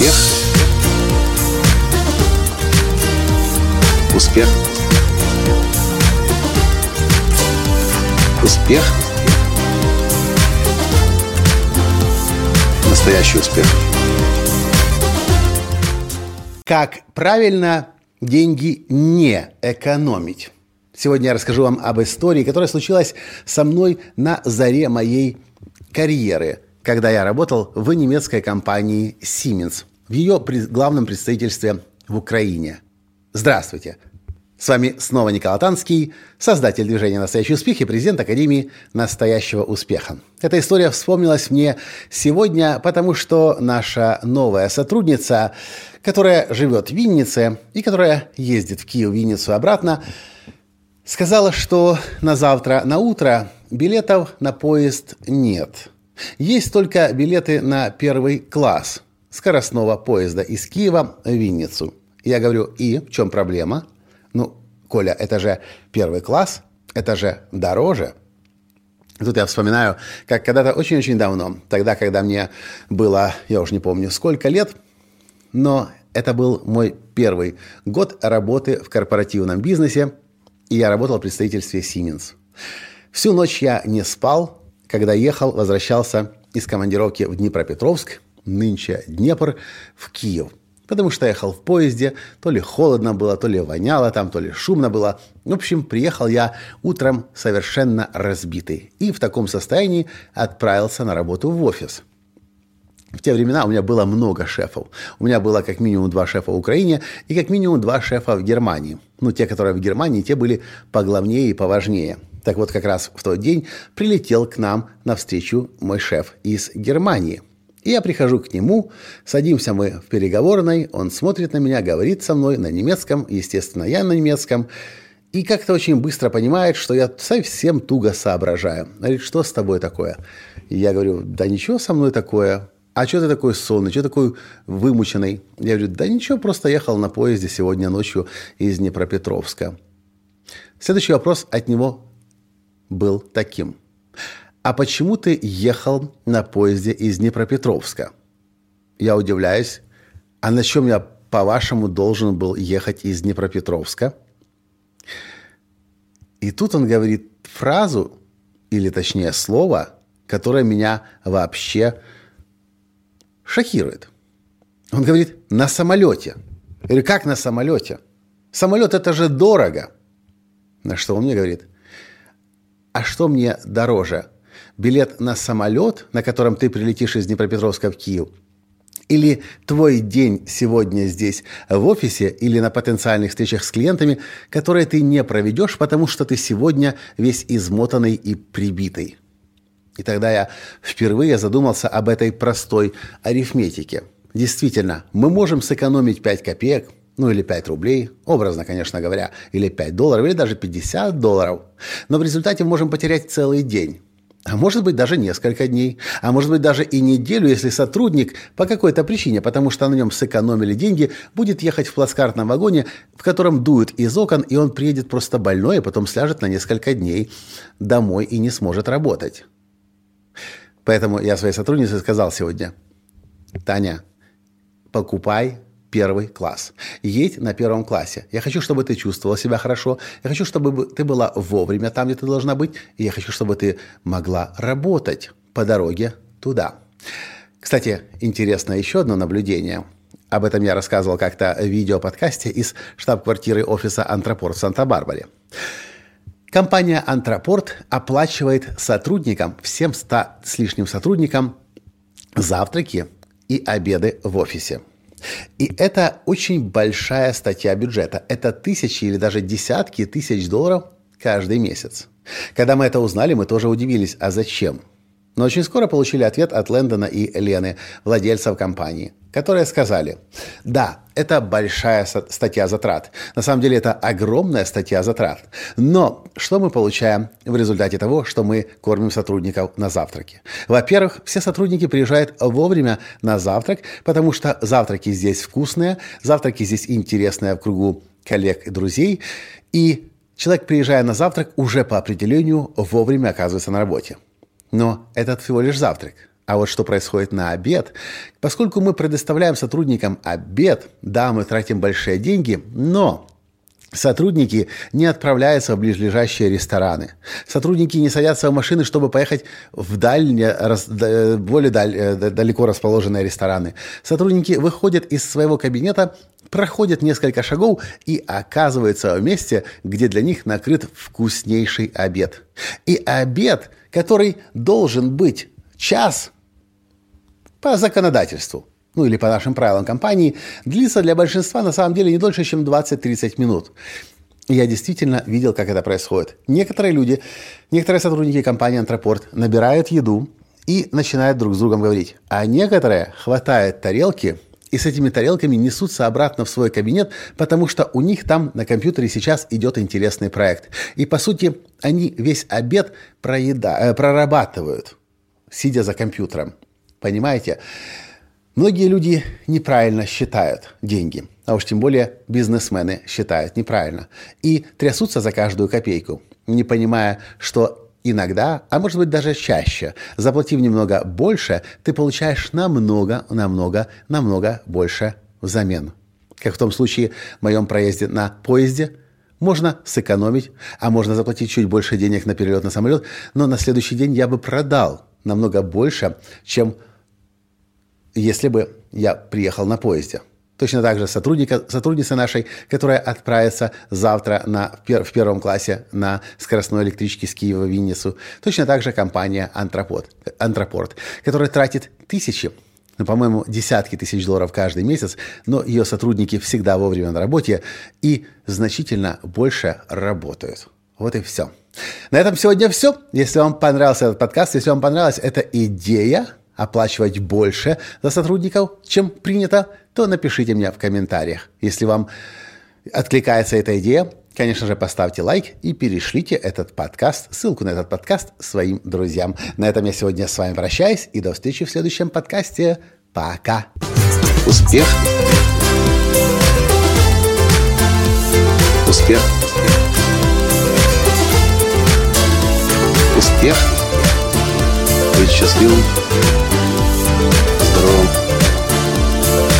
Успех. Успех. Успех. Настоящий успех. Как правильно деньги не экономить? Сегодня я расскажу вам об истории, которая случилась со мной на заре моей карьеры, когда я работал в немецкой компании Siemens, в ее главном представительстве в Украине. Здравствуйте! С вами снова Николай Танский, создатель движения «Настоящий успех» и президент Академии «Настоящего успеха». Эта история вспомнилась мне сегодня, потому что наша новая сотрудница, которая живет в Виннице и которая ездит в Киев, Винницу обратно, сказала, что на завтра, на утро билетов на поезд нет. Есть только билеты на первый класс скоростного поезда из Киева в Винницу. Я говорю, и в чем проблема? Ну, Коля, это же первый класс, это же дороже. Тут я вспоминаю, как когда-то очень-очень давно, тогда, когда мне было, я уже не помню, сколько лет, но это был мой первый год работы в корпоративном бизнесе, и я работал в представительстве Siemens. Всю ночь я не спал, когда ехал, возвращался из командировки в Днепропетровск, нынче Днепр, в Киев – потому что ехал в поезде, то ли холодно было, то ли воняло там, то ли шумно было. В общем, приехал я утром совершенно разбитый и в таком состоянии отправился на работу в офис. В те времена у меня было много шефов. У меня было как минимум два шефа в Украине и как минимум два шефа в Германии. Ну, те, которые в Германии, те были поглавнее и поважнее. Так вот, как раз в тот день прилетел к нам навстречу мой шеф из Германии – и я прихожу к нему, садимся мы в переговорной, он смотрит на меня, говорит со мной на немецком, естественно, я на немецком, и как-то очень быстро понимает, что я совсем туго соображаю. Говорит, что с тобой такое? И я говорю, да ничего со мной такое. А что ты такой сонный, что такой вымученный? Я говорю, да ничего, просто ехал на поезде сегодня ночью из Днепропетровска. Следующий вопрос от него был таким – а почему ты ехал на поезде из Днепропетровска? Я удивляюсь, а на чем я, по-вашему, должен был ехать из Днепропетровска? И тут он говорит фразу, или точнее слово, которое меня вообще шокирует. Он говорит «на самолете». Говорю, как на самолете? Самолет это же дорого. На что он мне говорит, а что мне дороже, билет на самолет, на котором ты прилетишь из Днепропетровска в Киев, или твой день сегодня здесь в офисе или на потенциальных встречах с клиентами, которые ты не проведешь, потому что ты сегодня весь измотанный и прибитый. И тогда я впервые задумался об этой простой арифметике. Действительно, мы можем сэкономить 5 копеек, ну или 5 рублей, образно, конечно говоря, или 5 долларов, или даже 50 долларов. Но в результате можем потерять целый день. А может быть даже несколько дней, а может быть даже и неделю, если сотрудник по какой-то причине, потому что на нем сэкономили деньги, будет ехать в плацкартном вагоне, в котором дует из окон, и он приедет просто больной, а потом сляжет на несколько дней домой и не сможет работать. Поэтому я своей сотруднице сказал сегодня, Таня, покупай первый класс. Едь на первом классе. Я хочу, чтобы ты чувствовала себя хорошо. Я хочу, чтобы ты была вовремя там, где ты должна быть. И я хочу, чтобы ты могла работать по дороге туда. Кстати, интересно еще одно наблюдение. Об этом я рассказывал как-то в видеоподкасте из штаб-квартиры офиса «Антропорт» в Санта-Барбаре. Компания «Антропорт» оплачивает сотрудникам, всем ста с лишним сотрудникам, завтраки и обеды в офисе – и это очень большая статья бюджета. Это тысячи или даже десятки тысяч долларов каждый месяц. Когда мы это узнали, мы тоже удивились, а зачем? Но очень скоро получили ответ от Лэндона и Лены, владельцев компании, которые сказали, да, это большая статья затрат. На самом деле это огромная статья затрат. Но что мы получаем в результате того, что мы кормим сотрудников на завтраке? Во-первых, все сотрудники приезжают вовремя на завтрак, потому что завтраки здесь вкусные, завтраки здесь интересные в кругу коллег и друзей. И человек, приезжая на завтрак, уже по определению вовремя оказывается на работе. Но это всего лишь завтрак. А вот что происходит на обед, поскольку мы предоставляем сотрудникам обед, да, мы тратим большие деньги, но Сотрудники не отправляются в ближайшие рестораны. Сотрудники не садятся в машины, чтобы поехать в дальние, более даль, э, далеко расположенные рестораны. Сотрудники выходят из своего кабинета, проходят несколько шагов и оказываются в месте, где для них накрыт вкуснейший обед. И обед, который должен быть час по законодательству, ну или по нашим правилам компании, длится для большинства на самом деле не дольше, чем 20-30 минут. Я действительно видел, как это происходит. Некоторые люди, некоторые сотрудники компании «Антропорт» набирают еду и начинают друг с другом говорить. А некоторые хватают тарелки и с этими тарелками несутся обратно в свой кабинет, потому что у них там на компьютере сейчас идет интересный проект. И по сути они весь обед проеда, э, прорабатывают, сидя за компьютером. Понимаете? Многие люди неправильно считают деньги, а уж тем более бизнесмены считают неправильно и трясутся за каждую копейку, не понимая, что иногда, а может быть даже чаще, заплатив немного больше, ты получаешь намного, намного, намного больше взамен. Как в том случае в моем проезде на поезде – можно сэкономить, а можно заплатить чуть больше денег на перелет на самолет, но на следующий день я бы продал намного больше, чем если бы я приехал на поезде. Точно так же сотрудника, сотрудница нашей, которая отправится завтра на, в первом классе на скоростной электричке с Киева в Винницу. Точно так же компания Антропорт, Антропорт которая тратит тысячи ну, по-моему, десятки тысяч долларов каждый месяц, но ее сотрудники всегда вовремя на работе и значительно больше работают. Вот и все. На этом сегодня все. Если вам понравился этот подкаст, если вам понравилась эта идея, оплачивать больше за сотрудников, чем принято, то напишите мне в комментариях. Если вам откликается эта идея, конечно же, поставьте лайк и перешлите этот подкаст, ссылку на этот подкаст своим друзьям. На этом я сегодня с вами прощаюсь и до встречи в следующем подкасте. Пока. Успех. Успех. Успех. Быть счастливым